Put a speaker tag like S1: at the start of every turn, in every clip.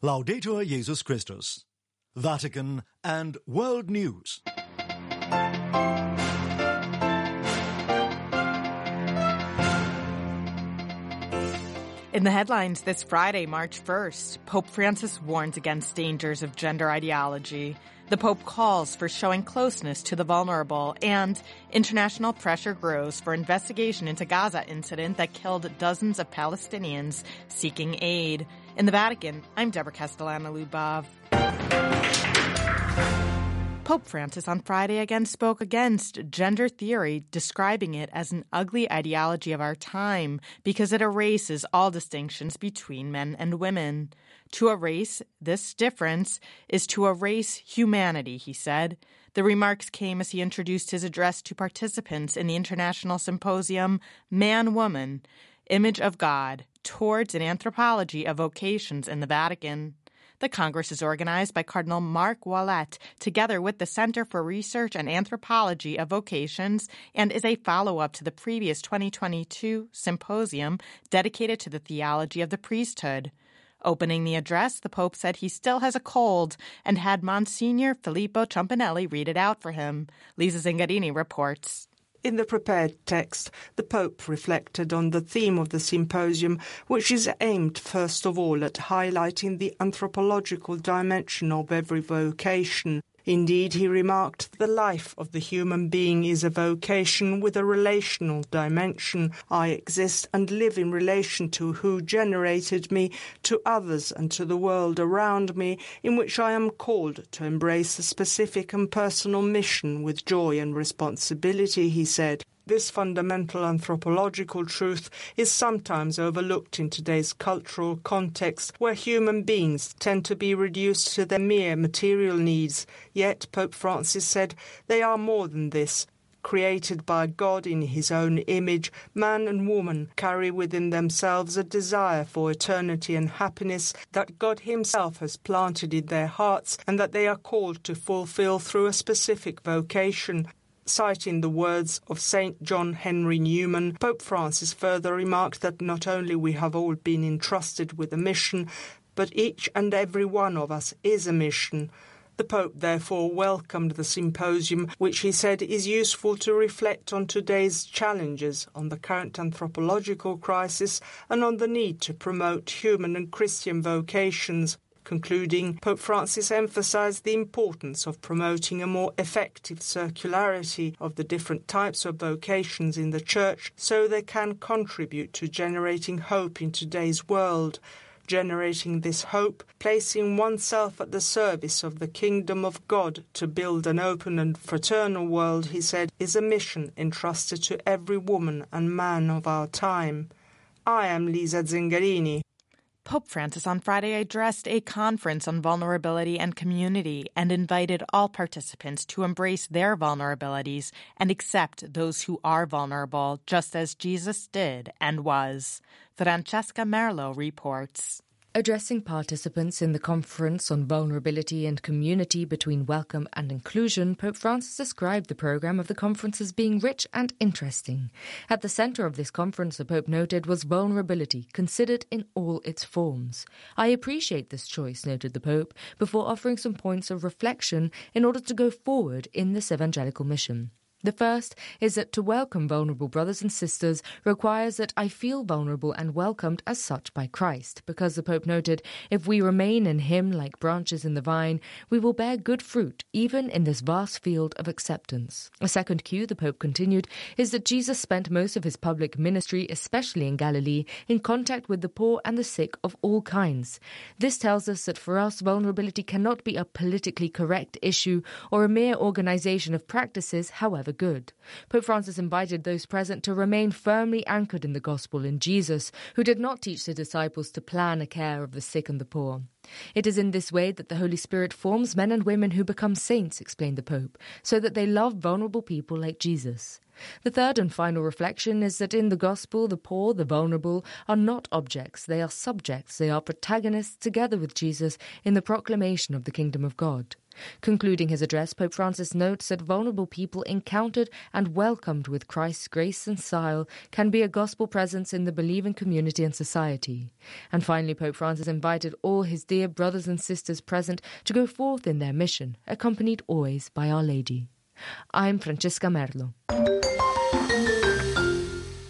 S1: Laudetur Jesus Christus. Vatican and World News.
S2: In the headlines this Friday, March 1st, Pope Francis warns against dangers of gender ideology. The Pope calls for showing closeness to the vulnerable, and international pressure grows for investigation into Gaza incident that killed dozens of Palestinians seeking aid. In the Vatican, I'm Deborah Castellano Lubov. Pope Francis on Friday again spoke against gender theory, describing it as an ugly ideology of our time because it erases all distinctions between men and women. To erase this difference is to erase humanity, he said. The remarks came as he introduced his address to participants in the international symposium Man Woman, Image of God, towards an anthropology of vocations in the Vatican. The Congress is organized by Cardinal Marc Ouellet together with the Center for Research and Anthropology of Vocations and is a follow up to the previous 2022 symposium dedicated to the theology of the priesthood. Opening the address, the Pope said he still has a cold and had Monsignor Filippo Ciampanelli read it out for him. Lisa Zengarini reports.
S3: In the prepared text, the Pope reflected on the theme of the symposium, which is aimed first of all at highlighting the anthropological dimension of every vocation. Indeed, he remarked, the life of the human being is a vocation with a relational dimension. I exist and live in relation to who generated me, to others, and to the world around me, in which I am called to embrace a specific and personal mission with joy and responsibility, he said. This fundamental anthropological truth is sometimes overlooked in today's cultural context where human beings tend to be reduced to their mere material needs. Yet, Pope Francis said, they are more than this. Created by God in His own image, man and woman carry within themselves a desire for eternity and happiness that God Himself has planted in their hearts and that they are called to fulfill through a specific vocation. Citing the words of St. John Henry Newman, Pope Francis further remarked that not only we have all been entrusted with a mission, but each and every one of us is a mission. The Pope therefore welcomed the symposium, which he said is useful to reflect on today's challenges, on the current anthropological crisis, and on the need to promote human and Christian vocations. Concluding, Pope Francis emphasized the importance of promoting a more effective circularity of the different types of vocations in the Church so they can contribute to generating hope in today's world. Generating this hope, placing oneself at the service of the kingdom of God to build an open and fraternal world, he said, is a mission entrusted to every woman and man of our time. I am Lisa Zengarini.
S2: Pope Francis on Friday addressed a conference on vulnerability and community and invited all participants to embrace their vulnerabilities and accept those who are vulnerable, just as Jesus did and was. Francesca Merlo reports.
S4: Addressing participants in the conference on vulnerability and community between welcome and inclusion, Pope Francis described the program of the conference as being rich and interesting. At the center of this conference, the Pope noted, was vulnerability, considered in all its forms. I appreciate this choice, noted the Pope, before offering some points of reflection in order to go forward in this evangelical mission. The first is that to welcome vulnerable brothers and sisters requires that I feel vulnerable and welcomed as such by Christ, because the Pope noted, if we remain in Him like branches in the vine, we will bear good fruit, even in this vast field of acceptance. A second cue, the Pope continued, is that Jesus spent most of his public ministry, especially in Galilee, in contact with the poor and the sick of all kinds. This tells us that for us, vulnerability cannot be a politically correct issue or a mere organization of practices, however good. Pope Francis invited those present to remain firmly anchored in the gospel in Jesus, who did not teach the disciples to plan a care of the sick and the poor. It is in this way that the Holy Spirit forms men and women who become saints, explained the Pope, so that they love vulnerable people like Jesus. The third and final reflection is that in the gospel, the poor, the vulnerable, are not objects, they are subjects, they are protagonists together with Jesus in the proclamation of the kingdom of God. Concluding his address, Pope Francis notes that vulnerable people encountered and welcomed with Christ's grace and style can be a gospel presence in the believing community and society. And finally, Pope Francis invited all his dear brothers and sisters present to go forth in their mission, accompanied always by Our Lady. I'm Francesca Merlo.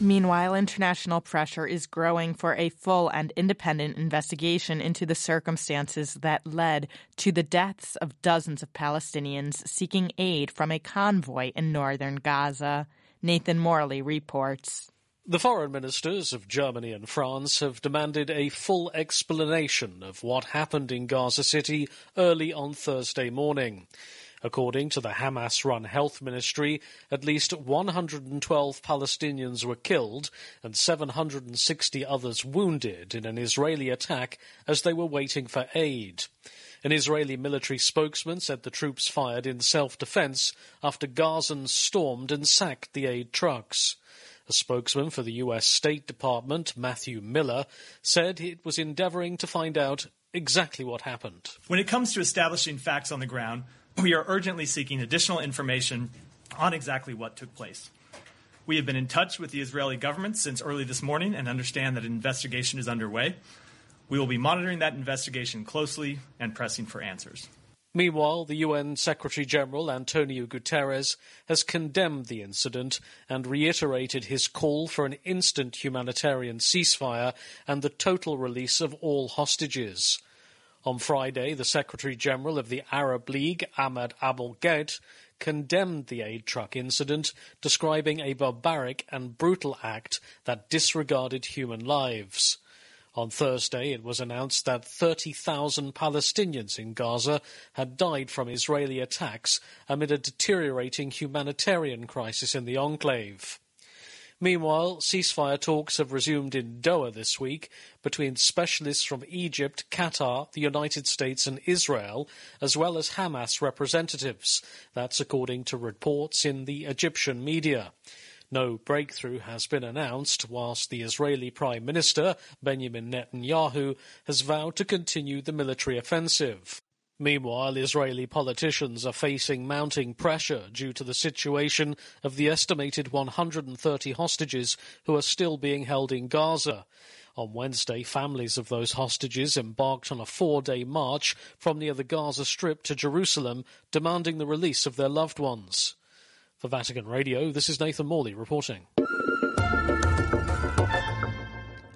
S2: Meanwhile, international pressure is growing for a full and independent investigation into the circumstances that led to the deaths of dozens of Palestinians seeking aid from a convoy in northern Gaza. Nathan Morley reports.
S5: The foreign ministers of Germany and France have demanded a full explanation of what happened in Gaza City early on Thursday morning. According to the Hamas run health ministry, at least 112 Palestinians were killed and 760 others wounded in an Israeli attack as they were waiting for aid. An Israeli military spokesman said the troops fired in self defense after Gazans stormed and sacked the aid trucks. A spokesman for the U.S. State Department, Matthew Miller, said it was endeavoring to find out exactly what happened.
S6: When it comes to establishing facts on the ground, we are urgently seeking additional information on exactly what took place. We have been in touch with the Israeli government since early this morning and understand that an investigation is underway. We will be monitoring that investigation closely and pressing for answers.
S5: Meanwhile, the UN Secretary General Antonio Guterres has condemned the incident and reiterated his call for an instant humanitarian ceasefire and the total release of all hostages. On Friday, the Secretary General of the Arab League, Ahmad Abul Gheit, condemned the aid truck incident, describing a barbaric and brutal act that disregarded human lives. On Thursday, it was announced that 30,000 Palestinians in Gaza had died from Israeli attacks amid a deteriorating humanitarian crisis in the enclave. Meanwhile, ceasefire talks have resumed in Doha this week between specialists from Egypt, Qatar, the United States, and Israel, as well as Hamas representatives. That's according to reports in the Egyptian media. No breakthrough has been announced, whilst the Israeli Prime Minister, Benjamin Netanyahu, has vowed to continue the military offensive. Meanwhile, Israeli politicians are facing mounting pressure due to the situation of the estimated 130 hostages who are still being held in Gaza. On Wednesday, families of those hostages embarked on a four day march from near the Gaza Strip to Jerusalem, demanding the release of their loved ones. For Vatican Radio, this is Nathan Morley reporting.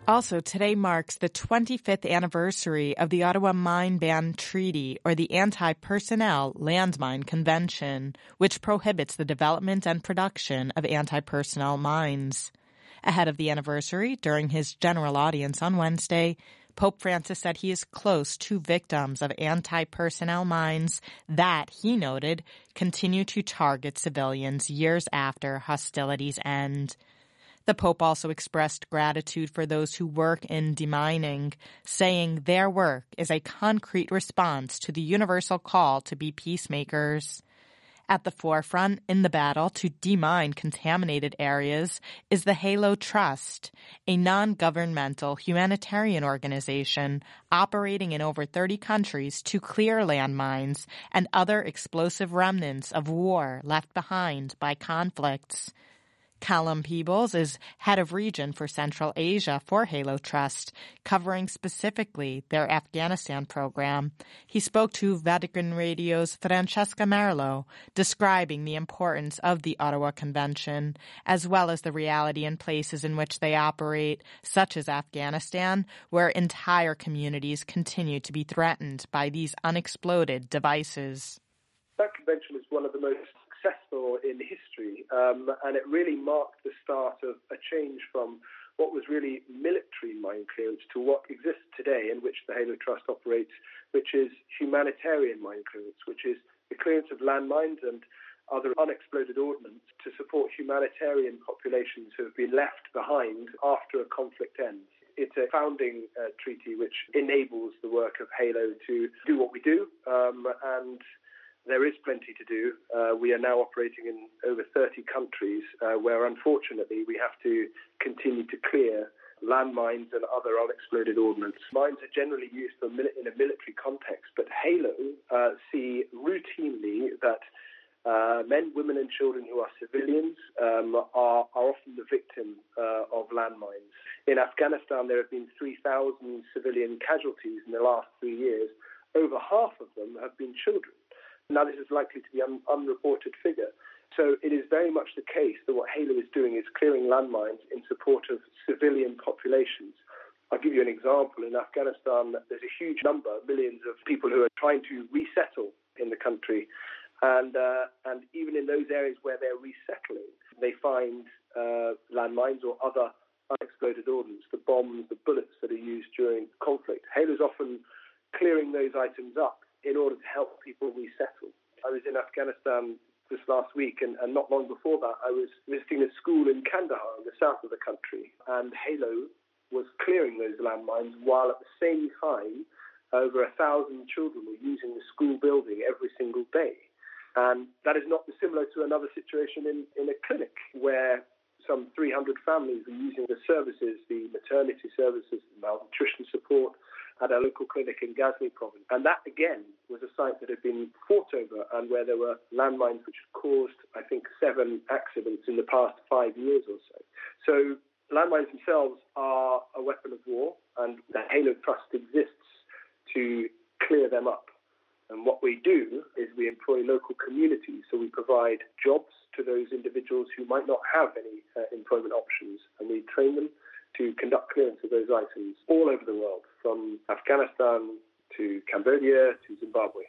S2: Also, today marks the 25th anniversary of the Ottawa Mine Ban Treaty, or the Anti Personnel Landmine Convention, which prohibits the development and production of anti personnel mines. Ahead of the anniversary, during his general audience on Wednesday, Pope Francis said he is close to victims of anti personnel mines that, he noted, continue to target civilians years after hostilities end. The Pope also expressed gratitude for those who work in demining, saying their work is a concrete response to the universal call to be peacemakers. At the forefront in the battle to demine contaminated areas is the Halo Trust, a non-governmental humanitarian organization operating in over 30 countries to clear landmines and other explosive remnants of war left behind by conflicts. Callum Peebles is head of region for Central Asia for Halo Trust, covering specifically their Afghanistan program. He spoke to Vatican Radio's Francesca Merlo, describing the importance of the Ottawa Convention, as well as the reality in places in which they operate, such as Afghanistan, where entire communities continue to be threatened by these unexploded devices.
S7: That convention is one of the most successful in history, um, and it really marked the start of a change from what was really military mine clearance to what exists today, in which the Halo Trust operates, which is humanitarian mine clearance, which is the clearance of landmines and other unexploded ordnance to support humanitarian populations who have been left behind after a conflict ends. It's a founding uh, treaty which enables the work of Halo to do what we do um, and there is plenty to do. Uh, we are now operating in over 30 countries uh, where, unfortunately, we have to continue to clear landmines and other unexploded ordnance. Mines are generally used mili- in a military context, but HALO uh, see routinely that uh, men, women, and children who are civilians um, are, are, often the victim uh, of landmines. In Afghanistan, there have been 3,000 civilian casualties in the last three years. Over half of them have been children. Now, this is likely to be an unreported figure. So it is very much the case that what Halo is doing is clearing landmines in support of civilian populations. I'll give you an example. In Afghanistan, there's a huge number, millions of people who are trying to resettle in the country. And, uh, and even in those areas where they're resettling, they find uh, landmines or other unexploded ordnance, the bombs, the bullets that are used during conflict. Halo's often clearing those items up in order to help people resettle. I was in Afghanistan this last week, and, and, not long before that, I was visiting a school in Kandahar, in the south of the country, and Halo was clearing those landmines while at the same time over a thousand children were using the school building every single day. And that is not dissimilar to another situation in, in a clinic where some 300 families were using the services, the maternity services, the malnutrition support at a local clinic in Ghazni province. And that, again, was a site that had been fought over and where there were landmines which had caused, I think, seven accidents in the past five years or so. So landmines themselves are a weapon of war, and the Halo Trust exists to clear them up. And what we do is we employ local communities, so we provide jobs to those individuals who might not have any uh, employment options, and we train them to conduct clearance of those items all over the world, from Afghanistan to Cambodia to Zimbabwe.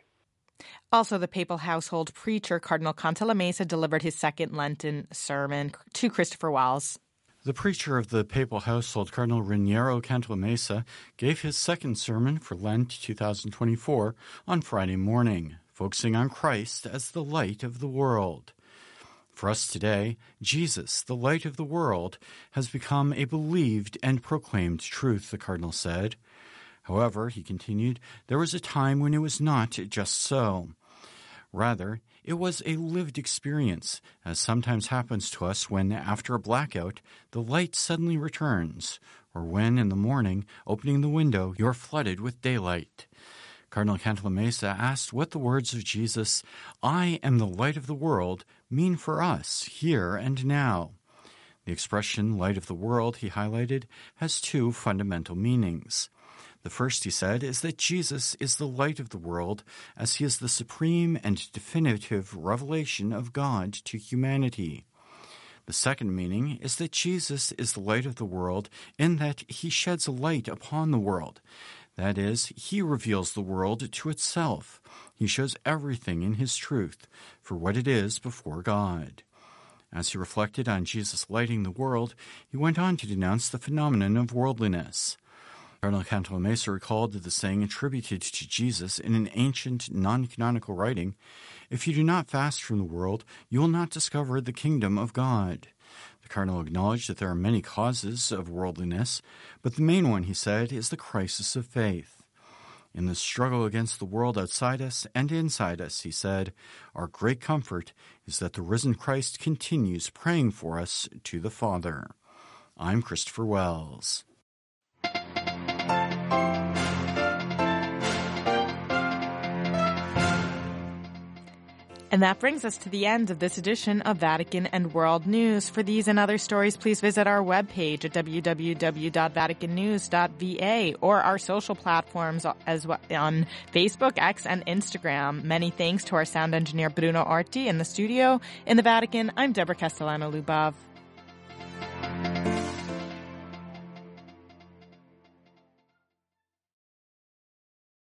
S2: Also, the papal household preacher, Cardinal Cantalamessa, delivered his second Lenten sermon to Christopher Wells.
S8: The preacher of the papal household, Cardinal Raniero Cantalamessa, gave his second sermon for Lent 2024 on Friday morning, focusing on Christ as the light of the world. For us today, Jesus, the light of the world, has become a believed and proclaimed truth, the Cardinal said. However, he continued, there was a time when it was not just so. Rather, it was a lived experience, as sometimes happens to us when, after a blackout, the light suddenly returns, or when, in the morning, opening the window, you're flooded with daylight. Cardinal Cantalamessa asked what the words of Jesus, I am the light of the world, mean for us, here and now. The expression light of the world, he highlighted, has two fundamental meanings. The first, he said, is that Jesus is the light of the world, as he is the supreme and definitive revelation of God to humanity. The second meaning is that Jesus is the light of the world in that he sheds a light upon the world. That is, he reveals the world to itself. He shows everything in his truth for what it is before God. As he reflected on Jesus lighting the world, he went on to denounce the phenomenon of worldliness. Cardinal Cantalamessa recalled the saying attributed to Jesus in an ancient non canonical writing If you do not fast from the world, you will not discover the kingdom of God. The Cardinal acknowledged that there are many causes of worldliness, but the main one, he said, is the crisis of faith. In the struggle against the world outside us and inside us, he said, our great comfort is that the risen Christ continues praying for us to the Father. I'm Christopher Wells.
S2: And that brings us to the end of this edition of Vatican and World News. For these and other stories, please visit our webpage at www.vaticannews.va or our social platforms as well on Facebook, X, and Instagram. Many thanks to our sound engineer Bruno Arti in the studio. In the Vatican, I'm Deborah Castellano Lubov.